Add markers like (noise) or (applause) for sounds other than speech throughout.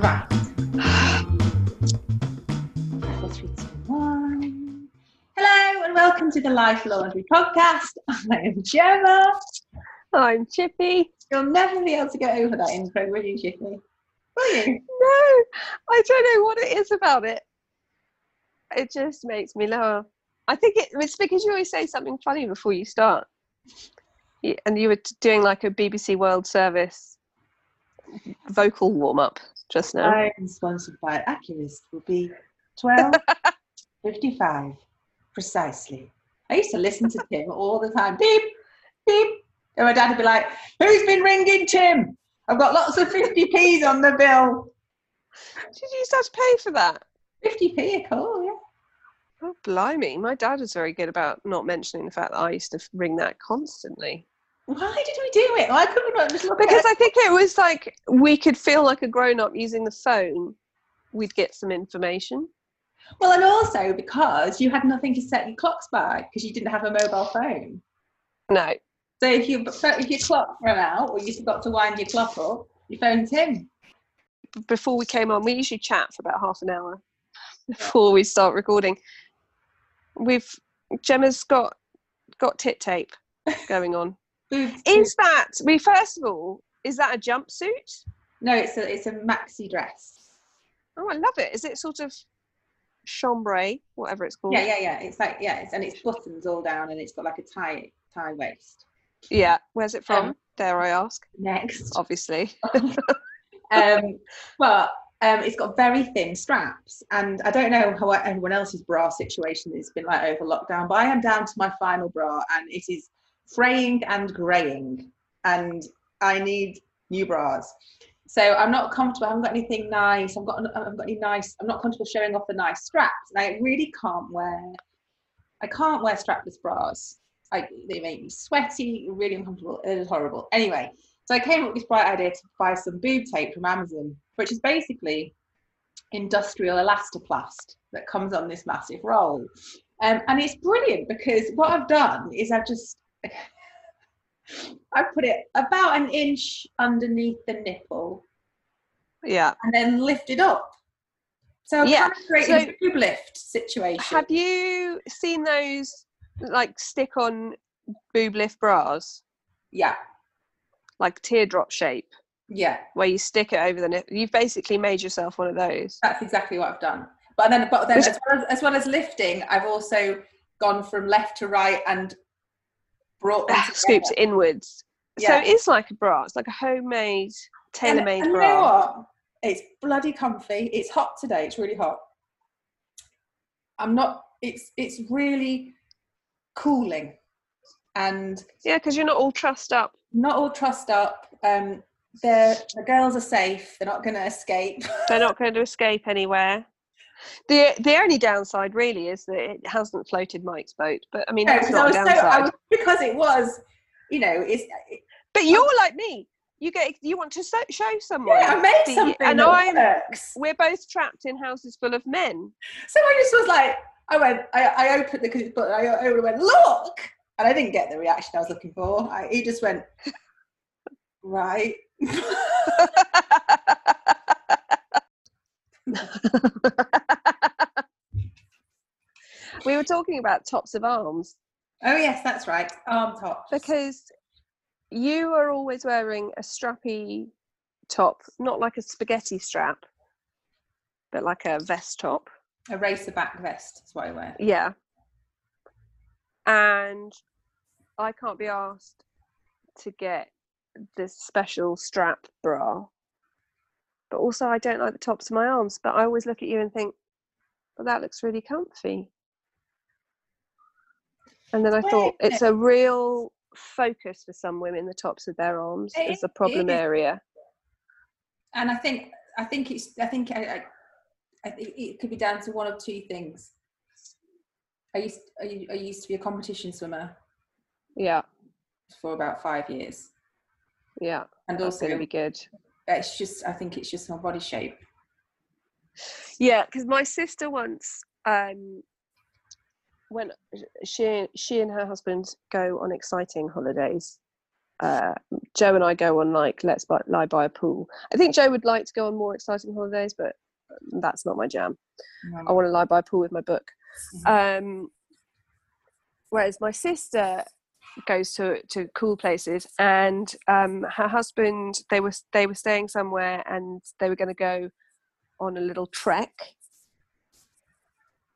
Right. Four, three, two, one. Hello and welcome to the Life Laundry podcast. I am Gemma. I'm Chippy. You'll never be able to get over that intro, will you, Chippy? Will you? (laughs) No, I don't know what it is about it. It just makes me laugh. I think it, it's because you always say something funny before you start. You- And you were doing like a BBC World Service vocal warm up just now. I'm sponsored by Accurist. Will be 12.55 (laughs) precisely. I used to listen to Tim all the time. Beep, beep. And my dad would be like, Who's been ringing Tim? I've got lots of 50p's on the bill. Did you have to pay for that? 50p a call, yeah. Oh, blimey. My dad was very good about not mentioning the fact that I used to ring that constantly. Why did we do it? Why couldn't we not just look Because I think it was like we could feel like a grown up using the phone, we'd get some information. Well, and also because you had nothing to set your clocks by because you didn't have a mobile phone. No, So if you if your clock ran out or you forgot to wind your clock up, you phoned Tim. before we came on, we usually chat for about half an hour before we start recording. We've Gemma's got got tit tape going on. Is that we first of all, is that a jumpsuit? No, it's a it's a maxi dress. Oh, I love it. Is it sort of chambray, whatever it's called? Yeah, yeah, yeah. It's like yeah, it's, and it's buttons all down and it's got like a tie tie waist. Yeah. Where's it from? Um, Dare I ask? Next, (laughs) Obviously. um, but um, it's got very thin straps, and I don't know how everyone else's bra situation has been like over lockdown, but I am down to my final bra, and it is fraying and greying, and I need new bras. So I'm not comfortable. I haven't got anything nice. I've got. I haven't got any nice. I'm not comfortable showing off the nice straps, and I really can't wear. I can't wear strapless bras. I, they make me sweaty, really uncomfortable. It is horrible. Anyway, so I came up with this bright idea to buy some boob tape from Amazon, which is basically industrial elastoplast that comes on this massive roll. Um, and it's brilliant because what I've done is I've just (laughs) I put it about an inch underneath the nipple Yeah. and then lift it up. So Yeah, kind of creating so- lift situation. Have you seen those like stick on boob lift bras? yeah, Like teardrop shape? yeah. where you stick it over the nip. You've basically made yourself one of those. That's exactly what I've done. But then, but then, as well as, as well as lifting, I've also gone from left to right and brought them. Scoops inwards. Yeah. So it's like a bra. It's like a homemade, tailor-made and you know bra. what? It's bloody comfy. It's hot today. It's really hot. I'm not. It's it's really cooling, and Yeah, because you're not all trussed up. not all trussed up. Um, they're, the girls are safe. They're not going to escape. They're not (laughs) going to escape anywhere. The the only downside really is that it hasn't floated Mike's boat. But I mean, No, that's I not a was so, I downside. was, because it was, you know, it's But you're like me. You get you want to so, show someone. yeah, I made the- something and I'm works. we're both trapped in houses full of men. So I just was like, I went, I, I opened the but I opened went, look, and I didn't get the reaction I was looking for. I, he just went, right. (laughs) (laughs) (laughs) we were talking about tops of arms oh yes, that's right, arm tops. because you are always wearing a strappy top, not like a spaghetti strap, but like a vest top. a racer back vest is what I wear. Yeah. And I can't be asked to get this special strap bra. But also, I don't like the tops of my arms. But I always look at you and think, well, that looks really comfy. And then I thought, it's a real focus for some women, the tops of their arms It is a problem area. And I think, I think it's, I think I, I, I think it could be down to one of two things. I used, I, used to be a competition swimmer Yeah, for about five years, yeah. and also going to be good. it's just, I think it's just my body shape. Yeah, because my sister once, um, when she she and her husband go on exciting holidays, uh, Joe and I go on like let's buy, lie by a pool. I think Joe would like to go on more exciting holidays, but that's not my jam. I want to lie by a pool with my book. Um, whereas my sister goes to to cool places, and um, her husband they were they were staying somewhere, and they were going to go on a little trek,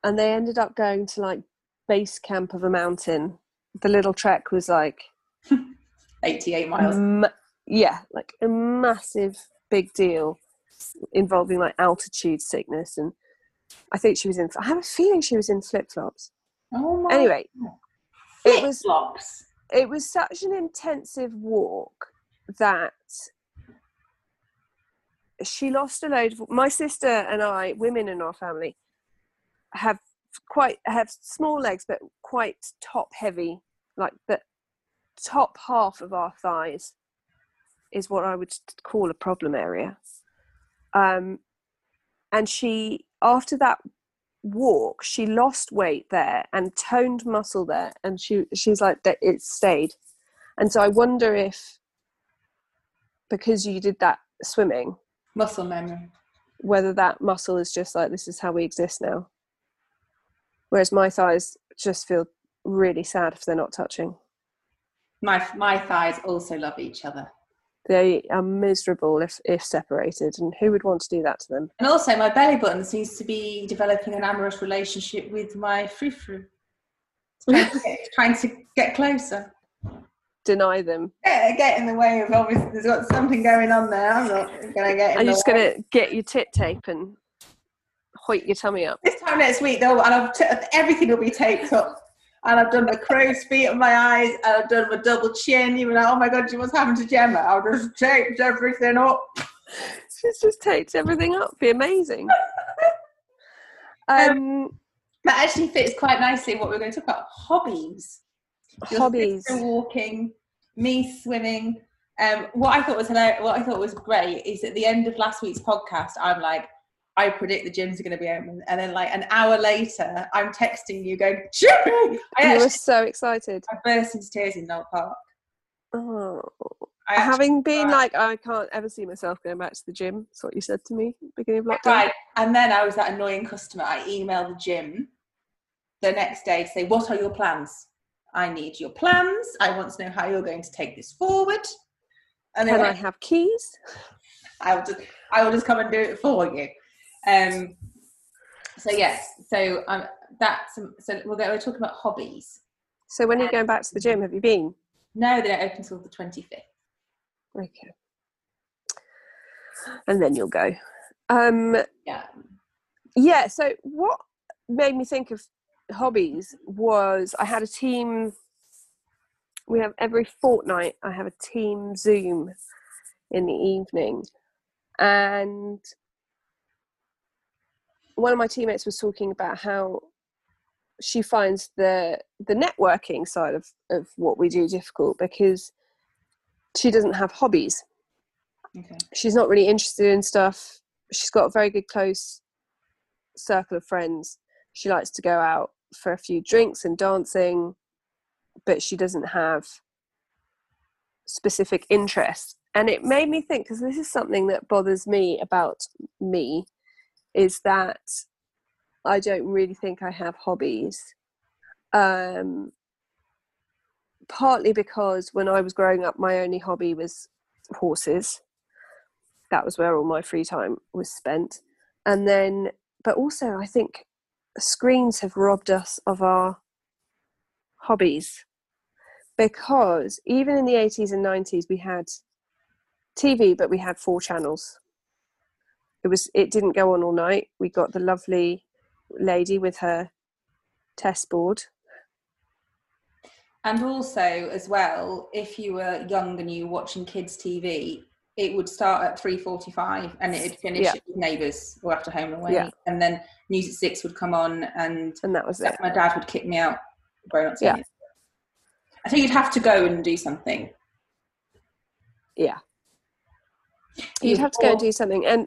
and they ended up going to like base camp of a mountain. The little trek was like (laughs) 88 miles. ma- yeah, like a massive big deal involving like altitude sickness and I think she was in I have a feeling she was in flip flops. Oh my Anyway, it was flops. it was such an intensive walk that she lost a load of my sister and I, women in our family, have quite have small legs but quite top heavy, like the top half of our thighs is what I would call a problem area. Um, and she after that walk she lost weight there and toned muscle there and she she's like that it stayed and so i wonder if because you did that swimming Muscle memory. whether that muscle is just like this is how we exist now whereas my thighs just feel really sad if they're not touching My my thighs also love each other. they are miserable if if separated and who would want to do that to them And also, my belly button seems to be developing an amorous relationship with my frou frou. Trying, to get- (laughs) trying to get closer. deny them Get, get in the way of obviously, there's got something going on there. I'm not going to get in are you just going to get your tit tape and hoik your tummy up This time next week, though, and I've t- everything will be taped up. And I've done the crow's feet on my eyes, and I've done my double chin. You were like, oh my god, what's happened to Gemma? I've just taped everything up. she's just taped everything up be amazing (laughs) um That actually fits quite nicely what we're going to talk about hobbies. Your hobbies walking, me swimming. Um, what I thought was hilarious, what I thought was great is at the end of last week's podcast, I'm like, I predict the gyms are going to be open, and then like an hour later, I'm texting you going, Jimmy! I you were so excited I burst into tears in Knole Park. oh I having been cried. like I can't ever see myself going back to the gym. That's what you said to me beginning of lockdown. Right. And then I was that annoying customer. I emailed the gym the next day to say, What are your plans? I need your plans. I want to know how you're going to take this forward. And then Can I I, have keys? I, will just, I will just come and do it for you. Um, so, yes. So, um, that's so we're, going, we're talking about hobbies. So when are you going back to the gym? Have you been? No, they don't open until the 25th. Okay. And then you'll go. Um Yeah. yeah, so what made me think of hobbies was I had a team we have every fortnight I have a team Zoom in the evening and one of my teammates was talking about how she finds the the networking side of, of what we do difficult because she doesn't have hobbies Okay. she's not really interested in stuff. She's got a very good close circle of friends. She likes to go out for a few drinks and dancing, but she doesn't have specific interests. And it made me think because this is something that bothers me about me is that I don't really think I have hobbies. Um, partly because when I was growing up, my only hobby was horses that was where all my free time was spent and then but also i think screens have robbed us of our hobbies because even in the 80s and 90s we had tv but we had four channels it was it didn't go on all night we got the lovely lady with her test board And also, as well, if you were young and you were watching kids' TV, it would start at three forty-five and it'd finish Yeah. with Neighbours or After Home and Away, Yeah. and then News at Six would come on, and and that was it my dad would kick me out for not seeing Yeah. it. I think you'd have to go and do something. yeah you'd have to go and do something and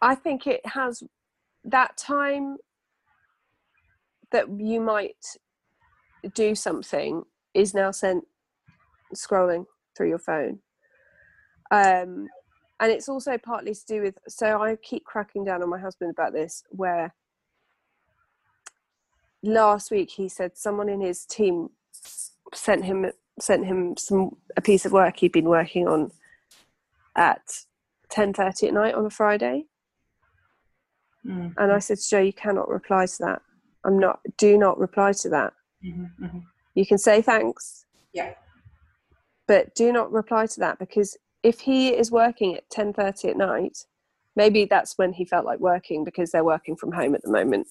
i think it has that time that you might do something is now sent scrolling through your phone. Um, and it's also partly to do with so I keep cracking down on my husband about this where last week he said someone in his team sent him sent him some a piece of work he'd been working on at 10.30 at night on a friday Mm. and i said to joe you cannot reply to that i'm not do not reply to that Mhm, mhm. you can say thanks Yeah. but do not reply to that because if he is working at 10.30 at night maybe that's when he felt like working because they're working from home at the moment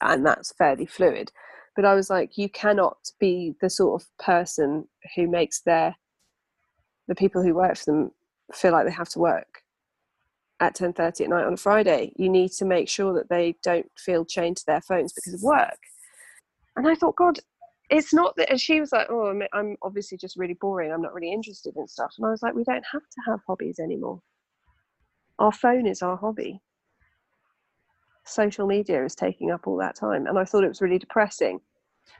and that's fairly fluid but i was like you cannot be the sort of person who makes their the people who work for them feel like they have to work at 10.30 at night on a friday you need to make sure that they don't feel chained to their phones because of work. And i thought god it's not that and she was like oh I'm, I'm obviously just really boring i'm not really interested in stuff. And i was like we don't have to have hobbies anymore. Our phone is our hobby. Social media is taking up all that time. And i thought it was really depressing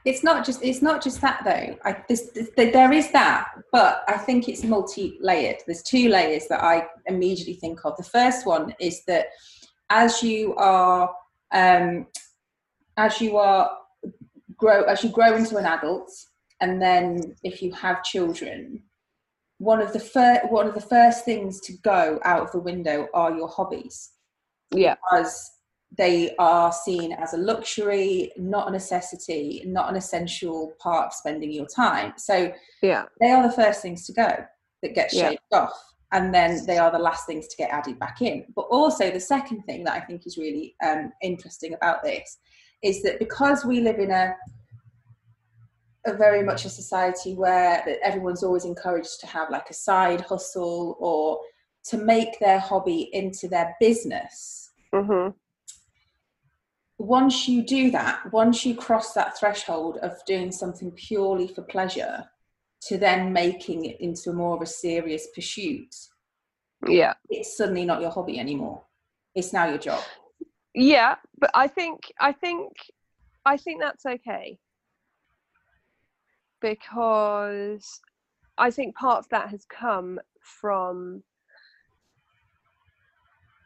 It's not just it's not just that though. I this, this, there is that, but I think it's multi-layered. There's two layers that I immediately think of. The first one is that as you are um, as you are grow as you grow into an adult, and then if you have children, one of the first one of the first things to go out of the window are your hobbies yeah because they are seen as a luxury, not a necessity, not an essential part of spending your time. So yeah they are the first things to go that get Yeah. shaved off. And then they are the last things to get added back in. But also, the second thing that I think is really um, interesting about this is that because we live in a a very much a society where that everyone's always encouraged to have like a side hustle or to make their hobby into their business hmm once you do that, once you cross that threshold of doing something purely for pleasure to then making it into more of a serious pursuit, yeah it's suddenly not your hobby anymore. It's now your job. yeah but i think i think i think that's okay because i think part of that has come from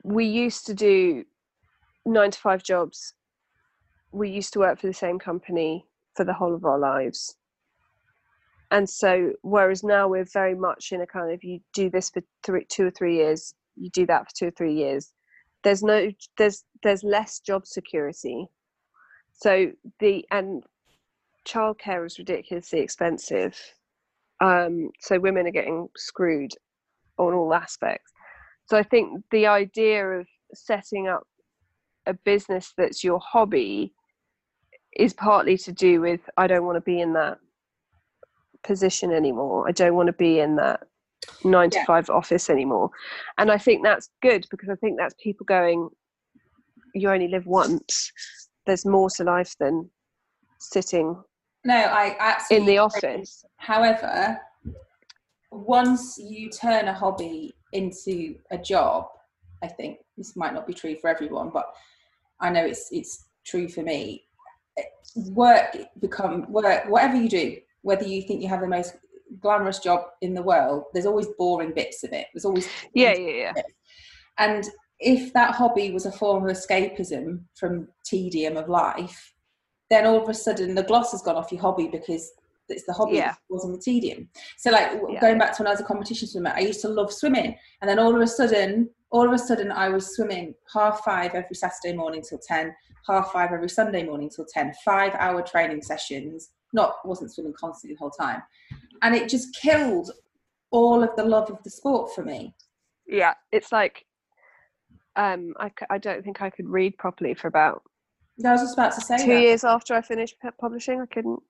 we used to do nine to five jobs we used to work for the same company for the whole of our lives. And so whereas now we're very much in a kind of you do this for three, two or three years you do that for two or three years there's no there's there's less job security. So the and childcare is ridiculously expensive. Um so women are getting screwed on all aspects. So i think the idea of setting up a business that's your hobby is partly to do with i don't want to be in that position anymore i don't want to be in that nine to Yeah. five office anymore and i think that's good because i think that's people going you only live once there's more to life than sitting No, I absolutely in the office However, once you turn a hobby into a job, I think this might not be true for everyone, but I know it's it's true for me. Work become work whatever you do, whether you think you have the most glamorous job in the world, there's always boring bits of it. There's always yeah yeah yeah and if that hobby was a form of escapism from tedium of life, then all of a sudden the gloss has gone off your hobby because it's the hobby Yeah. that wasn't the tedium. So like Yeah. going back to when I was a competition swimmer, I used to love swimming, and then all of a sudden, all of a sudden, I was swimming half five every Saturday morning till ten, half five every Sunday morning till ten, five hour training sessions. Not wasn't swimming constantly the whole time, and it just killed all of the love of the sport for me. yeah it's like um I, I don't think i could read properly for about I was just about to say two that. years after i finished publishing i couldn't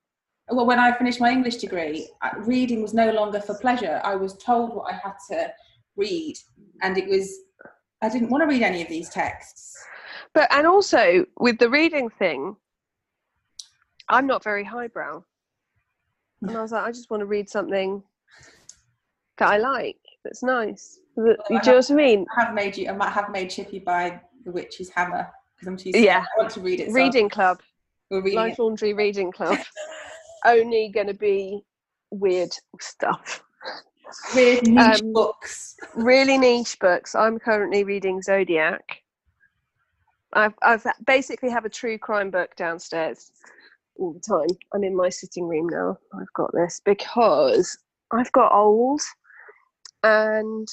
well, when I finished my English degree, uh, reading was no longer for pleasure. I was told what I had to read, and it was I didn't want to read any of these texts. but and also with the reading thing i'm not very highbrow and i was like i just want to read something that i like that's nice that, do you know what i mean I have made you. I might have made Chippy buy The Witch's Hammer because I'm too. Yeah. I want to read it. so reading club We're reading life it. laundry reading club (laughs) only going to be weird stuff Weird niche Um, books. really niche books. I'm currently reading Zodiac. I've I've basically have a true crime book downstairs all the time. I'm in my sitting room now. I've got this because I've got old and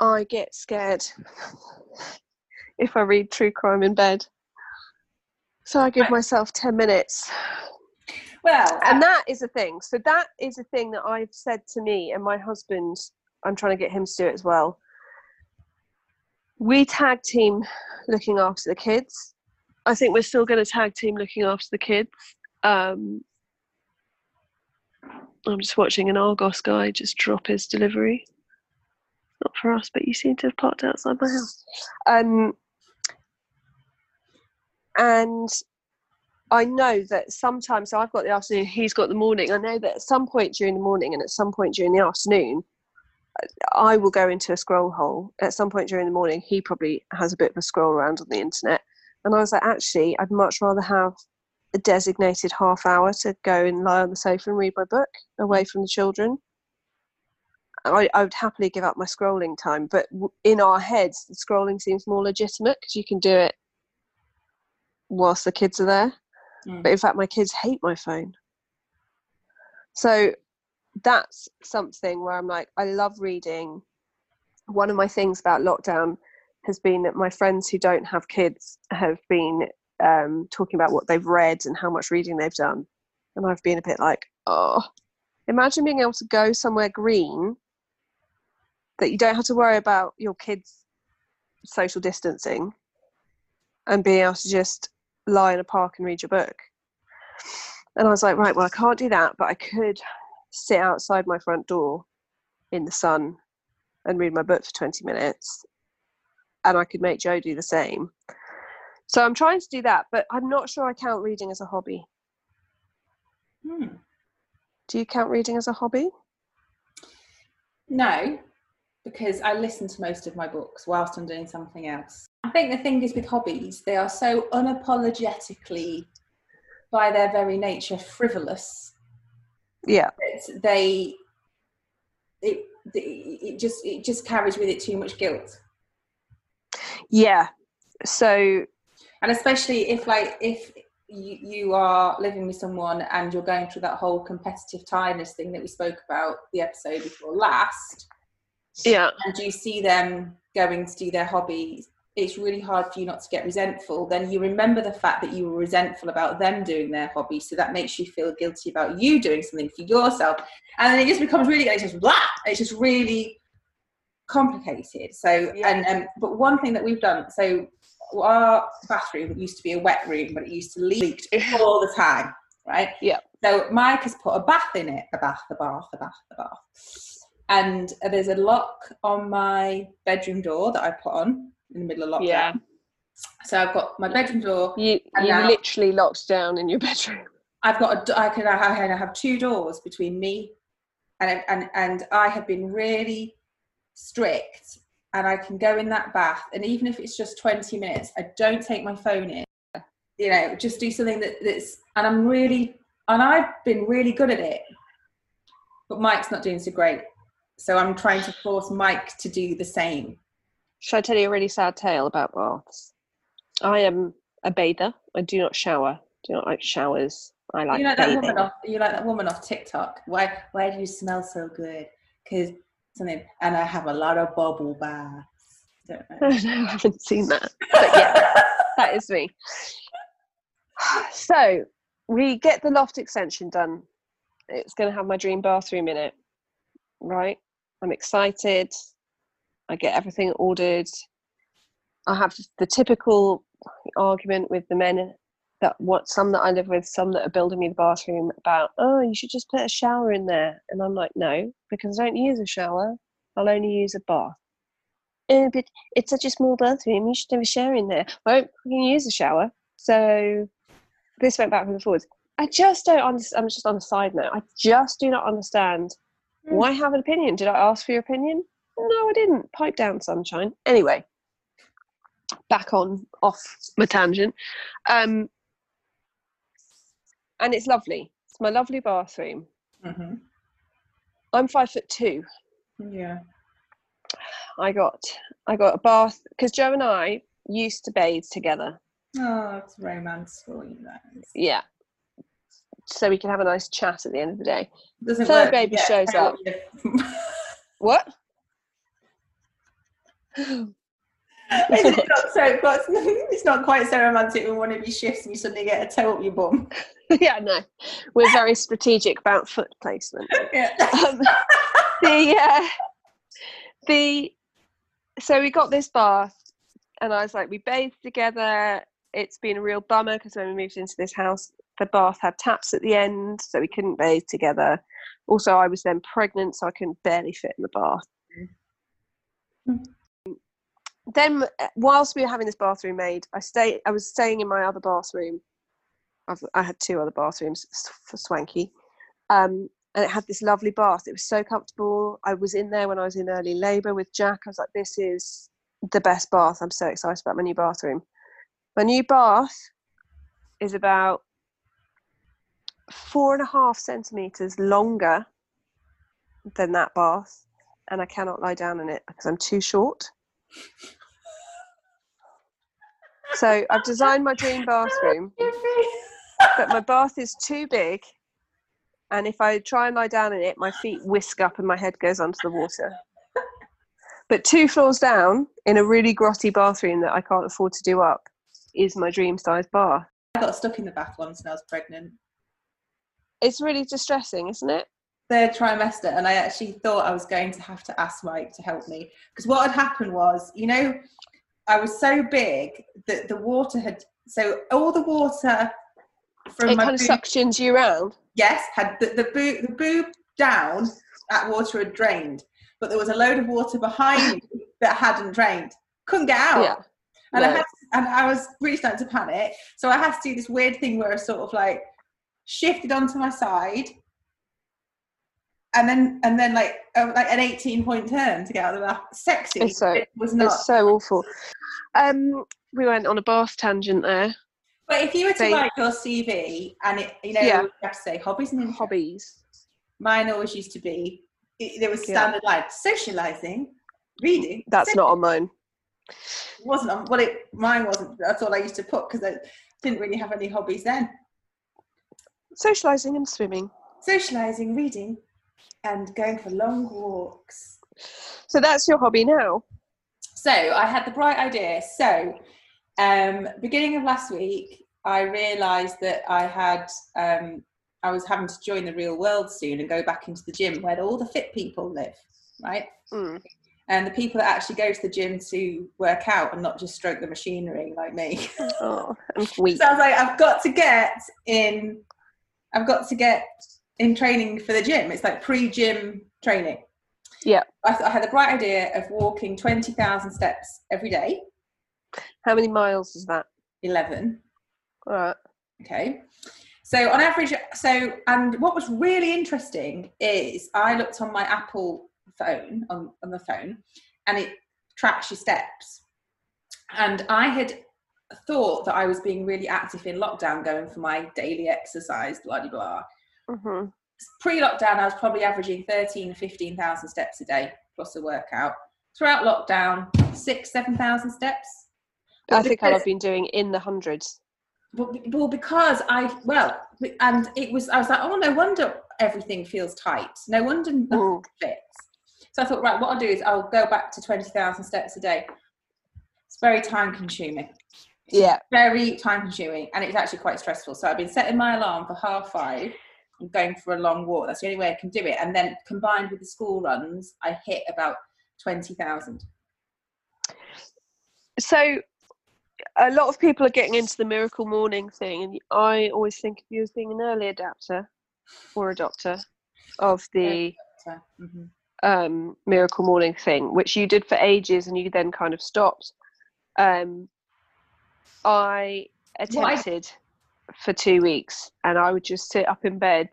I get scared (laughs) if I read true crime in bed. So I give myself 10 minutes Well, and that is a thing. So that is a thing that i've said to me and my husband i'm trying to get him to do it as well. We tag team looking after the kids. I think we're still going to tag team looking after the kids. Um, i'm just watching an argos guy just drop his delivery. Not for us but you seem to have parked outside my house. Um, and I know that sometimes, so I've got the afternoon, he's got the morning. I know that at some point during the morning and at some point during the afternoon, uh, I will go into a scroll hole. At some point during the morning, he probably has a bit of a scroll around on the internet. And I was like, actually, I'd much rather have a designated half hour to go and lie on the sofa and read my book away from the children. I, I would happily give up my scrolling time, but in our heads, the scrolling seems more legitimate because you can do it whilst the kids are there Mm. but in fact my kids hate my phone. So that's something where i'm like i love reading. One of my things about lockdown has been that my friends who don't have kids have been um, talking about what they've read and how much reading they've done. And i've been a bit like oh. Imagine being able to go somewhere green that you don't have to worry about your kids social distancing and being able to just lie in a park and read your book. And I was like, right, well, I can't do that, but I could sit outside my front door in the sun and read my book for 20 minutes. And I could make Joe do the same. So I'm trying to do that, but I'm not sure I count reading as a hobby. Hmm. Do you count reading as a hobby? No, because I listen to most of my books whilst I'm doing something else. I think the thing is with hobbies, they are so unapologetically, by their very nature, frivolous Yeah. that they it it just it just carries with it too much guilt. Yeah. So, and especially if like if you, you are living with someone and you're going through that whole competitive tiredness thing that we spoke about the episode before last yeah. and you see them going to do their hobbies it's really hard for you not to get resentful then you remember the fact that you were resentful about them doing their hobby so that makes you feel guilty about you doing something for yourself. And then it just becomes really it's just blah it's just really complicated. So Yeah. and um, but one thing that we've done so our bathroom used to be a wet room but it used to leak (laughs) all the time right? Yeah. so mike has put a bath in it a bath the bath a bath the bath. And there's a lock on my bedroom door that i put on in the middle of lockdown Yeah. so i've got my bedroom door You, you now- literally locked down in your (laughs) bedroom. I've got a, I can I have- I have two doors between me and and and I have been really strict and I can go in that bath and even if it's just 20 minutes I don't take my phone in you know just do something that, that's and I'm really and I've been really good at it but Mike's not doing so great so I'm trying to force Mike to do the same Shall I tell you a really sad tale about baths? I am a bather. I do not shower. Do not like showers. I like you like that woman off you like that woman off TikTok why why do you smell so good because something and I have a lot of bubble baths don't know. (laughs) I haven't seen that. But yeah, (laughs) that is me. So we get the loft extension done. It's going to have my dream bathroom in it, right? I'm excited. I get everything ordered. I have the typical argument with the men that what some that I live with, some that are building me the bathroom about, oh, you should just put a shower in there. And I'm like, no, because I don't use a shower. I'll only use a bath. Oh, but it's such a small bathroom. You should have a shower in there. I don't fucking use a shower. So this went back and forwards. I just don't understand. I'm just on a side note. I just do not understand Hmm. why have an opinion. Did I ask for your opinion? No, I didn't. Pipe down, sunshine. Anyway, back on off my tangent. Um, and it's lovely. It's my lovely bathroom. Mhm. I'm five foot two. Yeah. I got I got a bath because Joe and I used to bathe together. Oh, it's romance for you guys. Yeah. So we can have a nice chat at the end of the day. Doesn't Third work. baby Yeah, shows up. (laughs) What? (laughs) it's, not so, but it's not quite so romantic when one of you shifts and you suddenly get a toe up your bum. (laughs) yeah, no. We're very strategic about foot placement. (laughs) yeah. Um, the uh, the so we got this bath, and I was like, we bathed together. It's been a real bummer because when we moved into this house, the bath had taps at the end, so we couldn't bathe together. Also, I was then pregnant, so I couldn't barely fit in the bath. Then, uh, whilst we were having this bathroom made, I stay. I was staying in my other bathroom. I've, I had two other bathrooms for swanky, um, and it had this lovely bath. It was so comfortable. I was in there when I was in early labour with Jack. I was like, "This is the best bath." I'm so excited about my new bathroom. My new bath is about four and a half centimeters longer than that bath, and I cannot lie down in it because I'm too short. So I've designed my dream bathroom, but my bath is too big, and if I try and lie down in it, my feet whisk up and my head goes onto the water. But two floors down, in a really grotty bathroom that I can't afford to do up, is my dream size bath. I got stuck in the bath once when I was pregnant. It's really distressing, isn't it? Third trimester, and I actually thought I was going to have to ask Mike to help me because what had happened was, you know, I was so big that the water had so all the water from It my kind of boob, suctions you around. yes had the, the boob the boob down that water had drained, but there was a load of water behind me that hadn't drained. Couldn't get out. Yeah. And I Right. had and I was really starting to panic. So I had to do this weird thing where I sort of like shifted onto my side. And then and then like uh, like an 18 point turn to get out of the bath. Sexy. It's so- it was not. It's so awful. Um, we went on a bath tangent there. but if you were to they- write your CV and it you know Yeah. you have to say hobbies and interests, Hobbies. mine always used to be it, there was Yeah. standard like socializing, reading. That's not on mine. It wasn't on well it mine wasn't that's all I used to put because I didn't really have any hobbies then. Socializing and swimming. socializing, reading, and going for long walks. So that's your hobby now. So I had the bright idea. So, um, beginning of last week, I realised that I had um, I was having to join the real world soon and go back into the gym where all the fit people live, right? Mm. And the people that actually go to the gym to work out and not just stroke the machinery like me. Oh, I'm weak. (laughs) So I was like, I've got to get in. I've got to get in training for the gym. It's like pre-gym training. Yeah. I, I had the bright idea of walking twenty thousand steps every day. How many miles is that? Eleven. All right. Okay. So on average, so and what was really interesting is I looked on my Apple phone on, on the phone, and it tracks your steps. And I had thought that I was being really active in lockdown, going for my daily exercise, blah blah blah. Hmm Pre-lockdown, I was probably averaging 13, 15,000 steps a day plus a workout. Throughout lockdown, six, seven thousand steps. I But think I've been doing in the hundreds. well, because I well, and it was I was like, oh, no wonder everything feels tight. No wonder nothing Mm. fits. So I thought, right, what I'll do is I'll go back to twenty thousand steps a day. It's very time consuming. Yeah. Very time consuming, and it's actually quite stressful. So I've been setting my alarm for half five. And going for a long walk. That's the only way I can do it. And then combined with the school runs, I hit about twenty thousand. So a lot of people are getting into the miracle morning thing, and I always think of you as being an early adapter or a doctor of the mhm. um, miracle morning thing, which you did for ages and you then kind of stopped. Um, I Well, I- attempted for two weeks and I would just sit up in bed,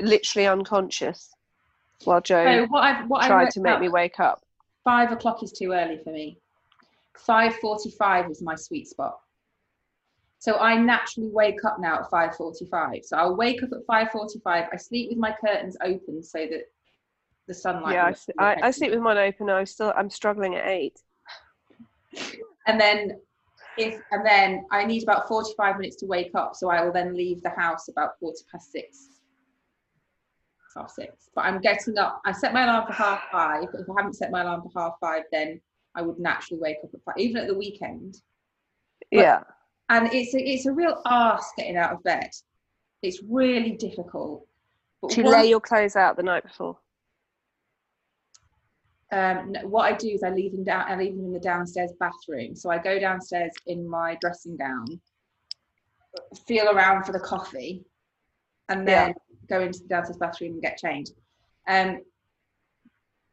literally unconscious, while Joe what I've what I tried to make out- me wake up. five o'clock is too early for me. Five forty-five is my sweet spot. So I naturally wake up now at five forty-five. So I'll wake up at five forty-five. I sleep with my curtains open so that the sunlight. yeah, I, will- s- will I, I sleep with mine open. I'm still I'm struggling at eight. and then if and then I need about 45 minutes to wake up, so I will then leave the house about quarter past six. Half six. But I'm getting up. I set my alarm for half five. But if I haven't set my alarm for half five, then I would naturally wake up at five, even at the weekend. But- yeah. And it's a, it's a real arse getting out of bed. It's really difficult. But Do you once- lay your clothes out the night before? Um, what I do is I leave them down. I leave them in the downstairs bathroom. So I go downstairs in my dressing gown, feel around for the coffee, and Yeah. then go into the downstairs bathroom and get changed. Um,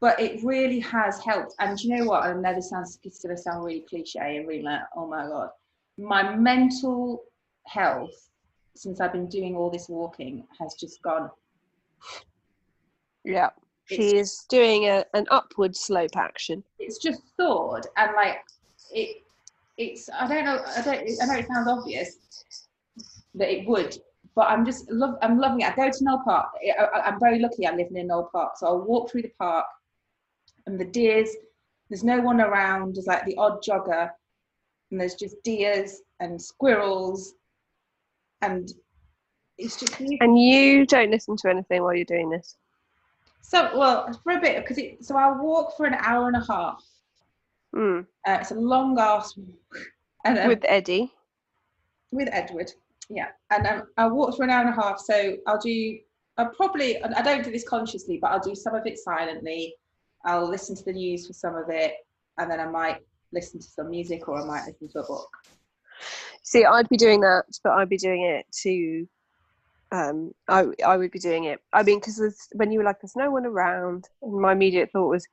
but it really has helped. And you know what? I know this sounds it's going to sound really cliche and really like, oh my god, my mental health since I've been doing all this walking has just gone. Yeah. She is doing a, an upward slope action. it's just thawed and like it it's i don't know i don't i know it sounds obvious that it would but i'm just love i'm loving it i go to Knole park I, I- i'm very lucky i'm living in Knole park so i'll walk through the park and the deers there's no one around there's like the odd jogger and there's just deers and squirrels and it's just beautiful. And you don't listen to anything while you're doing this. So well for a bit because it so i'll walk for an hour and a half Mm. uh, it's a long ass walk (laughs) and um, With Eddie. with Edward. Yeah, and um, I'll walk for an hour and a half. So I'll do. I'll probably. I don't do this consciously, but I'll do some of it silently. I'll listen to the news for some of it, and then I might listen to some music or I might listen to a book. See, I'd be doing that, but I'd be doing it to. Um, I I would be doing it. I mean, because when you were like, "There's no one around," and my immediate thought was,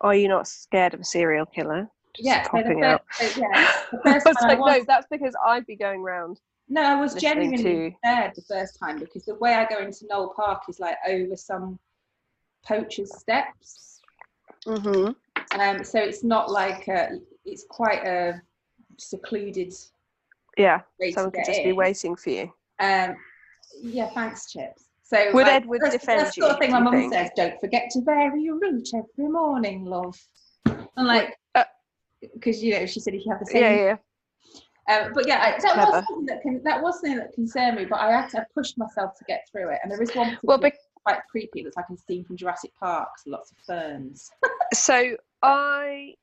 "Are you not scared of a serial killer?" Just yeah, popping out. so, yeah, (laughs) I was time I was, no, that's because I'd be going round. no, I was genuinely to- scared the first time because the way I go into Knole Park is like over some poacher's steps. Mm-hmm. Um, so it's not like a, it's quite a secluded Yeah, someone could just be waiting for you. Um, yeah, thanks, Chips. So Would like, Edward that's, defend that's the sort of thing my mum says. Don't forget to vary your route every morning, love. And like, uh, because you know, she said if you have the same. Yeah, yeah. Um, but yeah, I, that Clever. was something that can, that was something that concerned me. But I had to I pushed myself to get through it. And there is one Well, particular quite creepy. that's like a scene from Jurassic Park. So lots of ferns. (laughs) so I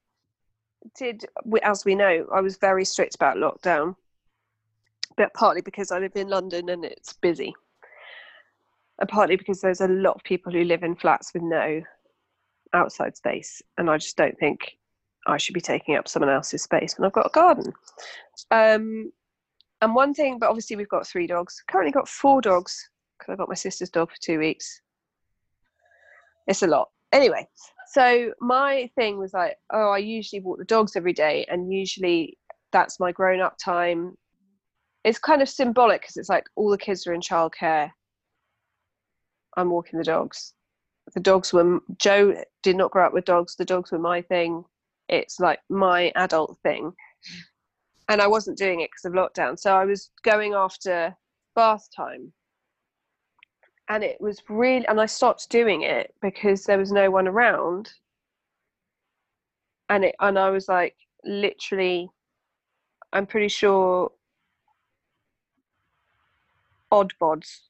did, as we know, I was very strict about lockdown, but partly because I live in London and it's busy, and partly because there's a lot of people who live in flats with no outside space, and I just don't think I should be taking up someone else's space when I've got a garden. Um, and one thing, but obviously we've got three dogs. Currently got four dogs because I got my sister's dog for two weeks. It's a lot. Anyway, so my thing was like, oh, I usually walk the dogs every day, and usually that's my grown up time. It's kind of symbolic because it's like all the kids are in childcare. I'm walking the dogs. The dogs were Joe did not grow up with dogs. The dogs were my thing. It's like my adult thing, and I wasn't doing it because of lockdown. So I was going after bath time, and it was really and i stopped doing it because there was no one around and it and i was like literally i'm pretty sure odd bods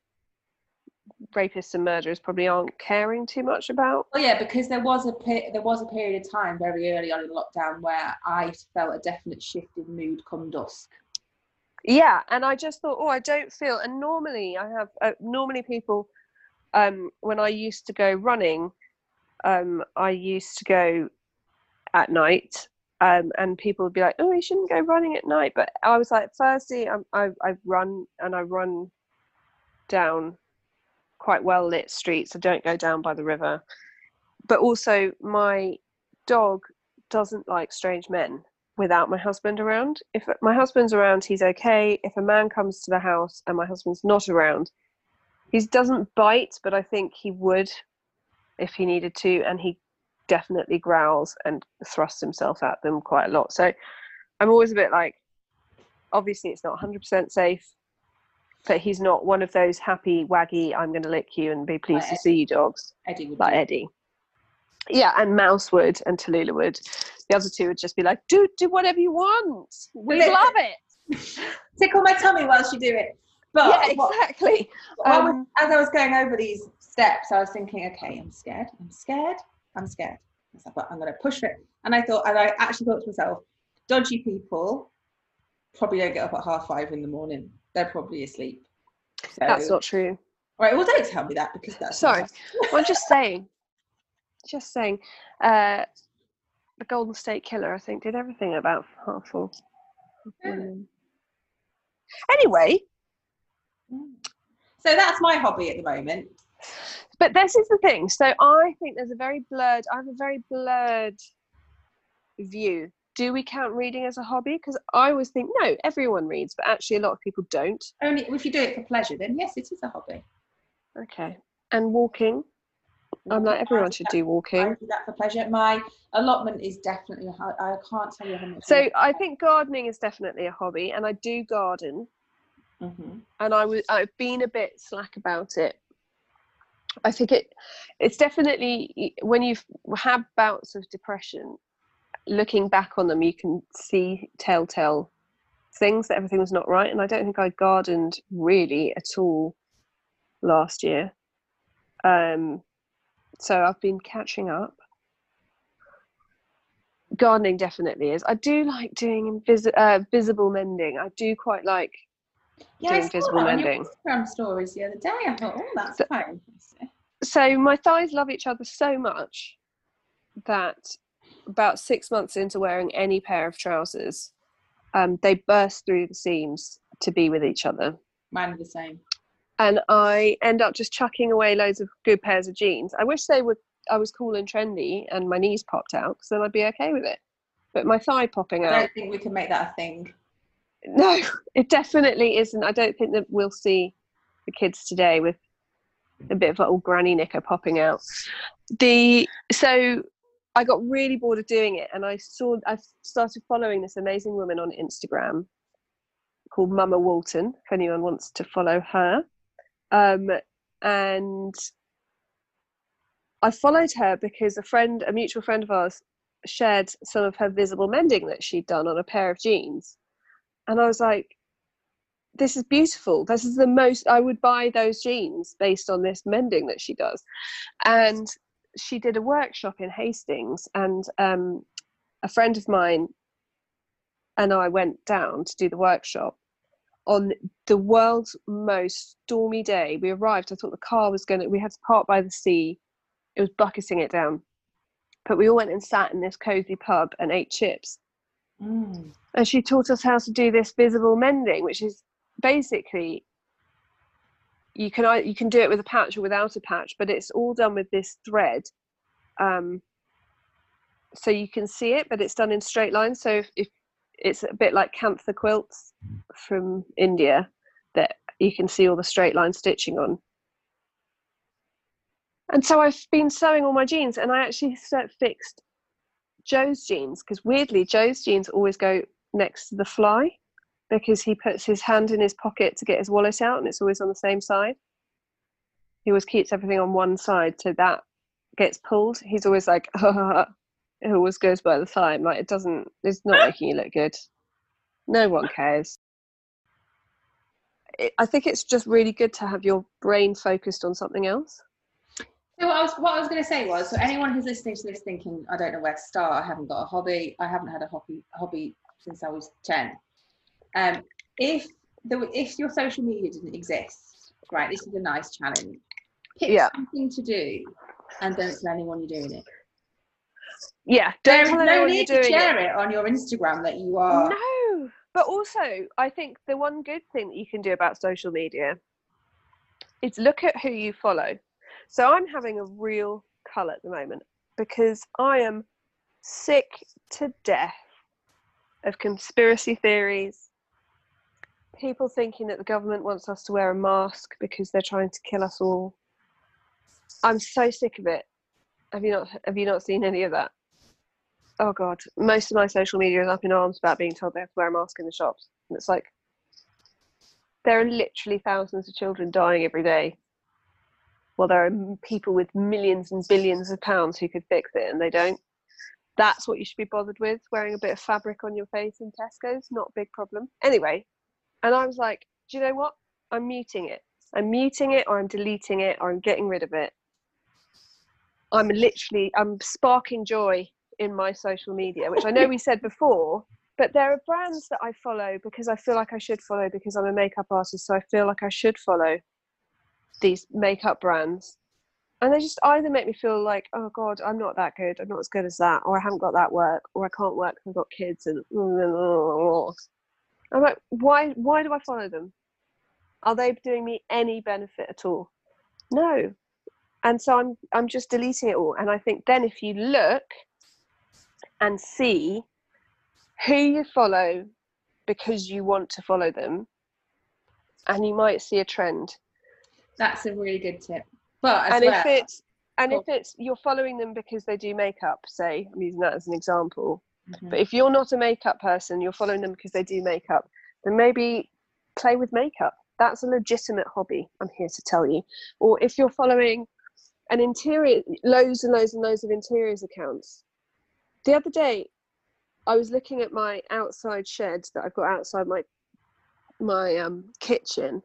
rapists and murderers probably aren't caring too much about Well, yeah, because there was a there was a period of time very early on in lockdown where I felt a definite shift in mood come dusk. yeah and i just thought oh i don't feel and normally i have uh, normally people um when i used to go running um i used to go at night um and people would be like oh you shouldn't go running at night but i was like firstly I'm, i i run and i run down quite well lit streets i don't go down by the river but also my dog doesn't like strange men without my husband around. If my husband's around, he's okay. If a man comes to the house and my husband's not around, he doesn't bite, but I think he would if he needed to, and he definitely growls and thrusts himself at them quite a lot. So I'm always a bit like, obviously, it's not 100% safe, but he's not one of those happy, waggy, I'm going to lick you and be pleased to Like see you dogs Eddie would like do. Eddie. Yeah, and Mouse would and Tallulah would. The other two would just be like, "Do do whatever you want. We Li- love it." (laughs) Tickle my tummy whilst you do it. But yeah, what- exactly. what was- Um, as I was going over these steps, I was thinking, okay, I'm scared, I'm scared, I'm scared. But I'm going to push it. And I thought, and I actually thought to myself, dodgy people probably don't get up at half five in the morning. They're probably asleep. So, That's not true. right. Well, don't tell me that because that's Sorry. I'm just saying. Just saying. Uh, the Golden State Killer, I think, did everything about half full. Really? Anyway, So that's my hobby at the moment. but this is the thing. So I think there's a very blurred. I have a very blurred view. Do we count reading as a hobby? Because I always think no, everyone reads, but actually a lot of people don't. Only if you do it for pleasure, then yes, it is a hobby. Okay. And walking. I'm like everyone should do I walking. do that for pleasure. My allotment is definitely. I can't tell you how much. So I think gardening is definitely a hobby, and I do garden. hmm and I was I've been a bit slack about it. I think it it's definitely when you've had bouts of depression, looking back on them, you can see telltale things that everything was not right. And I don't think I gardened really at all last year. Um, so I've been catching up. Gardening definitely is. I do like doing invisi- uh, visible mending. I do quite like Yeah, doing visible that on your mending. Instagram stories the other day. I thought, oh, that's So- quite interesting. so my thighs love each other so much that about six months into wearing any pair of trousers, um, they burst through the seams to be with each other. Mine are the same. And I end up just chucking away loads of good pairs of jeans. I wish they were I was cool and trendy and my knees popped out because then I'd be okay with it. But my thigh popping out. I don't think we can make that a thing. no, it definitely isn't. I don't think that we'll see the kids today with a bit of old granny knicker popping out. The so I got really bored of doing it, and I saw I started following this amazing woman on Instagram called Mama Walton. If anyone wants to follow her, um, and I followed her because a friend, a mutual friend of ours, shared some of her visible mending that she'd done on a pair of jeans and I was like, this is beautiful. This is the most I would buy those jeans based on this mending that she does. And she did a workshop in Hastings, and um, a friend of mine and I went down to do the workshop on the world's most stormy day. We arrived, I thought the car was going to, we had to park by the sea. It was bucketing it down. But we all went and sat in this cozy pub and ate chips Mm. and she taught us how to do this visible mending which is basically you can you can do it with a patch or without a patch but it's all done with this thread um, so you can see it but it's done in straight lines. So if, if it's a bit like kantha quilts from india that you can see all the straight line stitching on. And so i've been sewing all my jeans and i actually fixed Joe's jeans because weirdly Joe's jeans always go next to the fly because he puts his hand in his pocket to get his wallet out and it's always on the same side. He always keeps everything on one side so that gets pulled. He's always like, (laughs) it always goes by the time. Like it doesn't, it's not (laughs) making you look good. No one cares. It, I think it's just really good to have your brain focused on something else. So what I was what I was going to say was, so anyone who's listening to this thinking, I don't know where to start. I haven't got a hobby. I haven't had a hobby hobby since I was ten. Um, if were- if your social media didn't exist, right? This is a nice challenge. Pick Yeah. something to do, and don't tell anyone you're doing it. Yeah, There don't is tell no need to doing it. share it. on your Instagram that you are. No, but also I think the one good thing that you can do about social media is look at who you follow. So I'm having a real cull at the moment because I am sick to death of conspiracy theories. People thinking that the government wants us to wear a mask because they're trying to kill us all. I'm so sick of it. Have you not have you not seen any of that? oh god, most of my social media is up in arms about being told they have to wear a mask in the shops. And it's like there are literally thousands of children dying every day well, there are people with millions and billions of pounds who could fix it and they don't. That's what you should be bothered with. Wearing a bit of fabric on your face in Tesco's, not a big problem. Anyway, and I was like, do you know what? I'm muting it. I'm muting it, or I'm deleting it, or I'm getting rid of it. I'm literally, I'm sparking joy in my social media, which I know we said before, but there are brands that I follow because I feel like I should follow because I'm a makeup artist, so I feel like I should follow these makeup brands. And they just either make me feel like, oh God, I'm not that good, I'm not as good as that, or I haven't got that work, or I can't work I've got kids, and I'm like, why? Why do I follow them? Are they doing me any benefit at all? No. And so I'm I'm just deleting it all. And I think then if you look and see who you follow because you want to follow them, and you might see a trend. That's a really good tip. But as and well, if it's and Cool. if oh. it's you're following them because they do makeup, say I'm using that as an example. But if you're not a makeup person, you're following them because they do makeup, then maybe play with makeup. That's a legitimate hobby, I'm here to tell you. Or if you're following an interior, loads and loads and loads of interiors accounts. The other day, I was looking at my outside shed that I've got outside my my um, kitchen,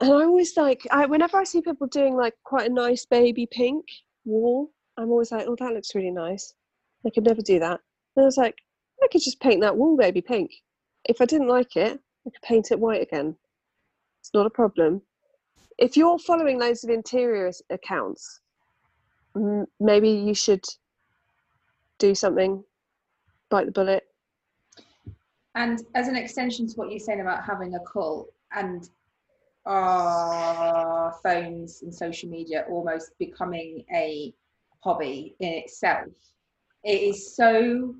and I always like, I whenever I see people doing like quite a nice baby pink wall, I'm always like, oh, that looks really nice. I could never do that. And I was like, I could just paint that wall baby pink. If I didn't like it, I could paint it white again. It's not a problem. If you're following loads of interior accounts, maybe you should do something, bite the bullet. And as an extension to what you're saying about having a cult and our phones and social media almost becoming a hobby in itself, it is so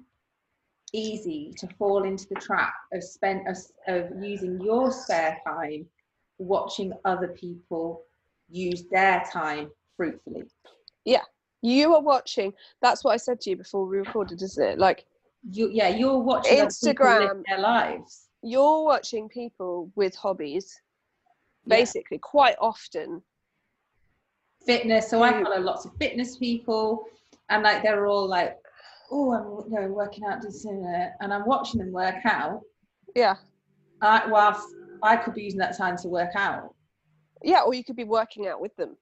easy to fall into the trap of spend of, of using your spare time watching other people use their time fruitfully. Yeah. You are watching. That's what I said to you before we recorded, isn't it? Like You, yeah, you're watching Instagram. their lives. you're watching people with hobbies, Yeah. basically, quite often. fitness. So I follow lots of fitness people, and like they're all like, "Oh, I'm you know working out this and and I'm watching them work out. Yeah. I, whilst I could be using that time to work out, Yeah, or you could be working out with them.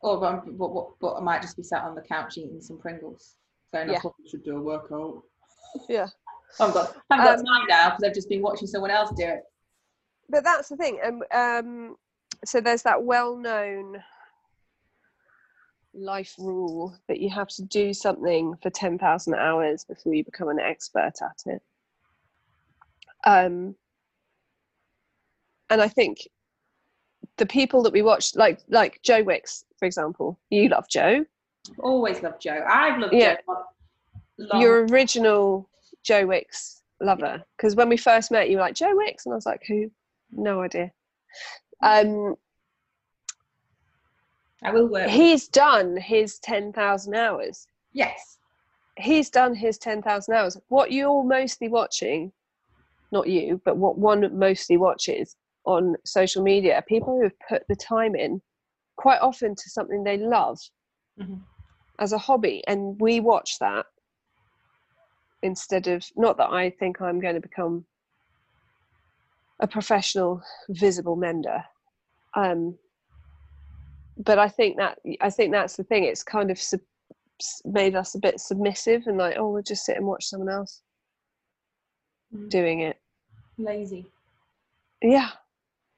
or but, I'm- but, but, but I might just be sat on the couch eating some Pringles. Going, I probably should do a workout. Yeah. I've got, I've got Um, time now because I've just been watching someone else do it. But that's the thing. Um, um, so there's that well known life rule that you have to do something for 10,000 hours before you become an expert at it. Um, and I think the people that we watch, like like Joe Wicks, for example, you love Joe. Always loved Joe. I've loved Yeah. Joe. Long. Your original Joe Wicks lover. Because when we first met, you were like, Joe Wicks? And I was like, who? No idea. Um, I will work. he's done his 10,000 hours. yes. He's done his 10,000 hours. What you're mostly watching, not you, but what one mostly watches on social media are people who have put the time in quite often to something they love Mhm. as a hobby. And we watch that instead of, not that I think I'm going to become a professional visible mender. Um, but I think that I think that's the thing. It's kind of sub- made us a bit submissive and like, oh, we'll just sit and watch someone else Mm. doing it. Lazy. Yeah,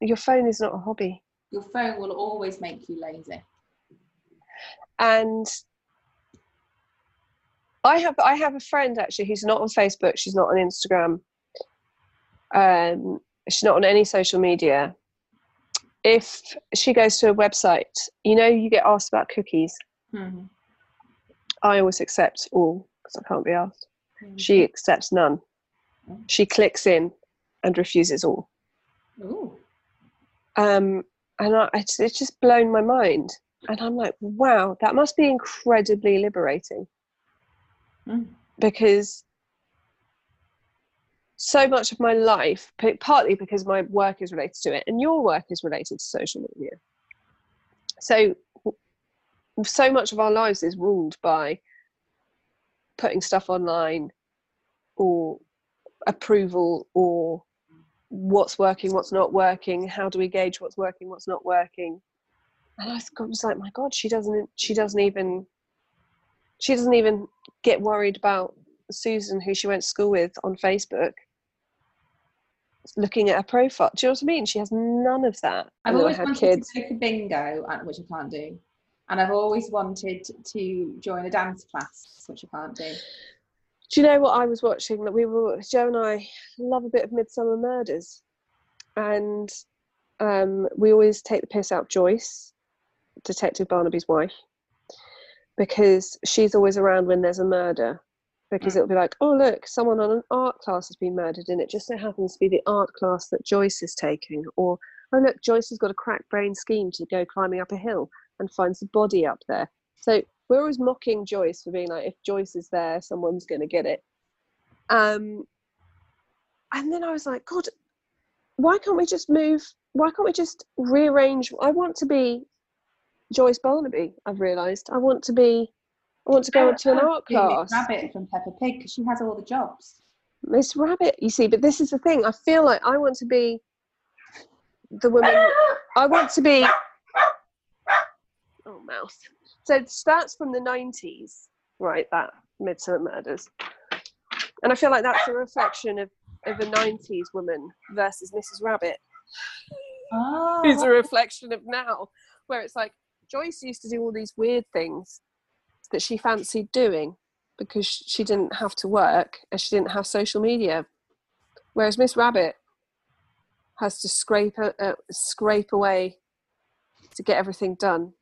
your phone is not a hobby, Your phone will always make you lazy. and I have I have a friend actually who's not on Facebook. She's not on Instagram. Um, she's not on any social media. If she goes to a website, you know, you get asked about cookies. Mhm. I always accept all because I can't be asked. Mhm. She accepts none. Mm. She clicks in and refuses all. Ooh. Um, and I, it's, it's just blown my mind. And I'm like, wow, that must be incredibly liberating Mm. because so much of my life, partly because my work is related to it, and your work is related to social media. so so much of our lives is ruled by putting stuff online or approval or what's working what's not working how do we gauge what's working what's not working and i was like my god she doesn't she doesn't even she doesn't even get worried about susan who she went to school with on facebook looking at her profile do you know what i mean she has none of that i've always wanted kids. to go to bingo which i can't do and I've always wanted to join a dance class, which I can't do. Do you know what I was watching? That we were Joe and I love a bit of Midsomer Murders, and um, we always take the piss out of Joyce, Detective Barnaby's wife, because she's always around when there's a murder. Because mm. it'll be like, oh look, someone on an art class has been murdered, and it just so happens to be the art class that Joyce is taking, or oh look, Joyce has got a crack brain scheme to go climbing up a hill and finds the body up there. So we're always mocking Joyce for being like, if Joyce is there, someone's going to get it. Um, and then I was like, God, why can't we just move? Why can't we just rearrange? I want to be Joyce Barnaby. I've realised I want to be. I want to go into an art class. Miss Rabbit from Peppa Pig because she has all the jobs. Miss Rabbit, you see, but this is the thing. I feel like I want to be the woman. (laughs) I want to be oh mouse. So that's from the nineties, right? That Midsomer Murders, and I feel like that's a reflection of of a nineties woman versus Mrs. Rabbit, ah. oh. who's a reflection of now, where it's like Joyce used to do all these weird things that she fancied doing because she didn't have to work and she didn't have social media, whereas Miss Rabbit has to scrape uh, scrape away to get everything done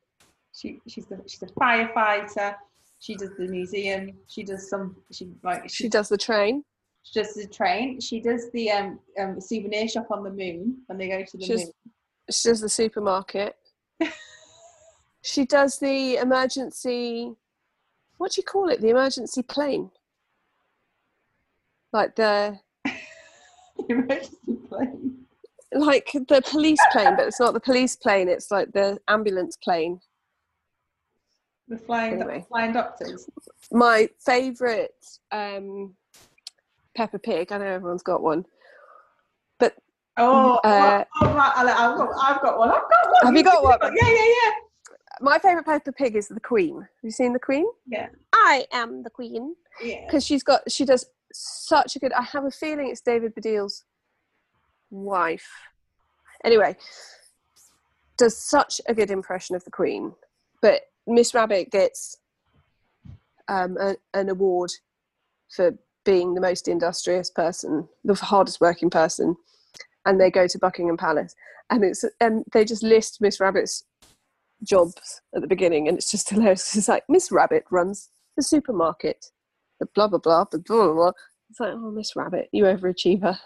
she she's the, she's a firefighter. She does the museum. She does some. She like she, she does the train. She does the train. She does the um, um souvenir shop on the moon when they go to the she moon. Does, she does the supermarket. (laughs) she does the emergency. What do you call it? The emergency plane. Like (laughs) the. emergency plane. Like the police plane, but it's not the police plane. It's like the ambulance plane. The flying, anyway. flying doctors. My favourite um, Peppa Pig. I know everyone's got one, but oh, uh, oh, oh right, I've got, I've got one. I've got one. Have you got one? Yeah, yeah, yeah. My favourite Peppa Pig is the Queen. Have you seen the Queen? Yeah. I am the Queen. Yeah. Because she's got, she does such a good. I have a feeling it's David Baddiel's wife. Anyway, does such a good impression of the Queen, but Miss Rabbit gets um, a, an award for being the most industrious person, the hardest working person, and they go to Buckingham Palace, and it's and they just list Miss Rabbit's jobs at the beginning, and it's just (laughs) hilarious. It's like Miss Rabbit runs the supermarket, the blah blah blah, blah blah blah. It's like, oh, Miss Rabbit, you overachiever.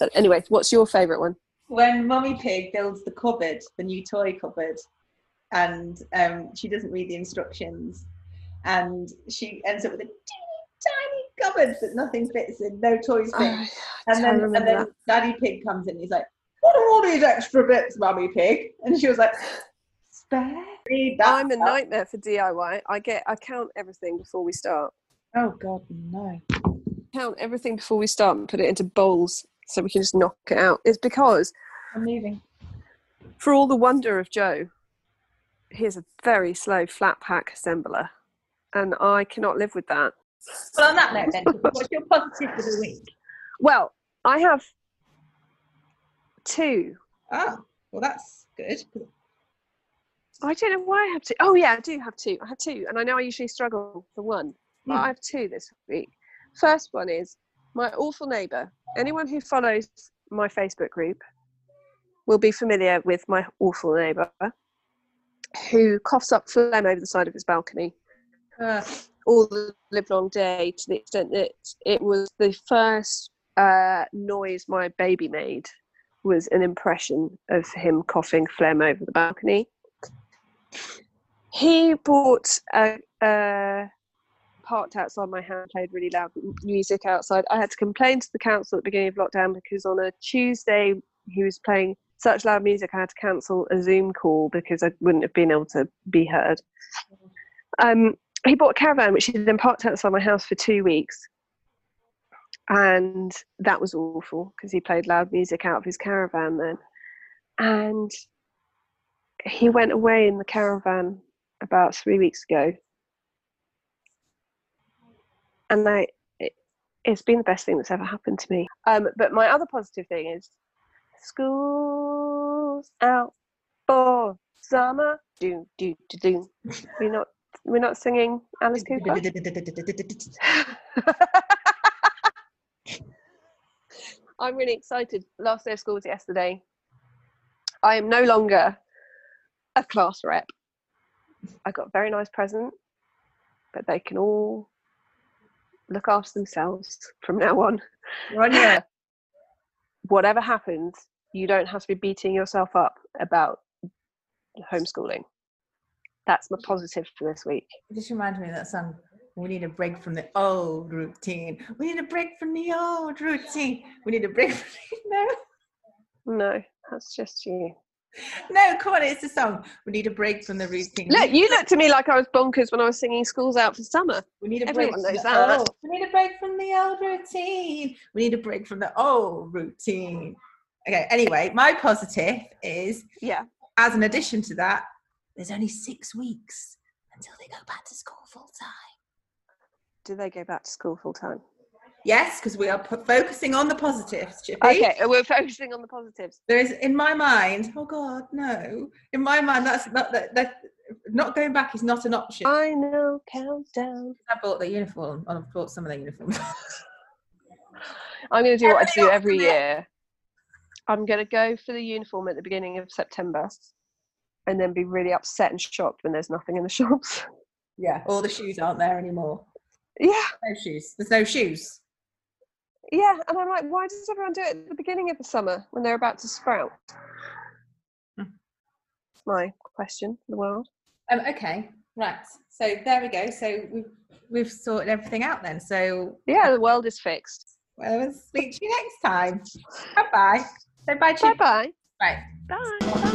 But anyway, what's your favourite one? When Mummy Pig builds the cupboard, the new toy cupboard, and um, she doesn't read the instructions and she ends up with a teeny tiny cupboard that nothing fits in, no toys fit. Oh, and then and then that. Daddy Pig comes in. He's like, "What are all these extra bits, Mummy Pig?" And she was like, "Spare." I'm a nightmare for DIY. I get I count everything before we start. Oh God, no! Count everything before we start and put it into bowls so we can just knock it out. It's because I'm moving. For all the wonder of Joe, he's a very slow flat pack assembler, and I cannot live with that. Well, on that note, then, (laughs) what's your positive for the week? Well, I have two. Oh, well, that's good. I don't know why I have two. Oh, yeah, I do have two. I have two, and I know I usually struggle for one, but I have two this week. First one is my awful neighbour. Anyone who follows my Facebook group will be familiar with my awful neighbour who coughs up phlegm over the side of his balcony uh, all the livelong day to the extent that it was the first uh, noise my baby made was an impression of him coughing phlegm over the balcony. He bought a, a parked outside my house, played really loud music outside. I had to complain to the council at the beginning of lockdown because on a Tuesday he was playing such loud music I had to cancel a Zoom call because I wouldn't have been able to be heard. Um, he bought a caravan which he then parked outside my house for two weeks. And that was awful because he played loud music out of his caravan then. And he went away in the caravan about three weeks ago. And I, it, it's been the best thing that's ever happened to me. Um, but my other positive thing is school's out for summer. Do do do do. We're not we're not singing Alice Cooper. (laughs) I'm really excited. Last day of school was yesterday. I am no longer a class rep. I got a very nice present, but they can all look after themselves from now on. Ronja, (laughs) Whatever happens, you don't have to be beating yourself up about homeschooling. That's my positive for this week. it just reminds me of that song. We need a break from the old routine. We need a break from the old routine. We need a break from the (laughs) no, No, that's just you. No. Come on, it's a song. We need a break from the routine. Look, you looked at me like I was bonkers when I was singing "Schools Out for Summer." We need a Everyone break. knows that. old- We need a break from the old routine. We need a break from the old routine. Okay. Anyway, my positive is, Yeah, as an addition to that, there's only six weeks until they go back to school full time. do they go back to school full time? Yes, because we are p- focusing on the positives, Chippy. Okay, uh, we're focusing on the positives. There is, in my mind, oh God, no. In my mind, that's not that. that not going back is not an option. Final countdown. I bought the uniform. I've bought some of the uniforms. (laughs) I'm going to do what I do every year. I'm going to go for the uniform at the beginning of September, and then be really upset and shocked when there's nothing in the (laughs) shops. yeah, all the shoes aren't there anymore. Yeah, No shoes. There's no shoes. Yeah, and I'm like, why does everyone do it at the beginning of the summer when they're about to sprout? Hmm. My question, for the world. Um, okay, right. So there we go. So we've we've sorted everything out then. So Yeah, the world is fixed. well, we'll speak to you next time. Bye bye. Say bye, Bye bye. Bye. Bye.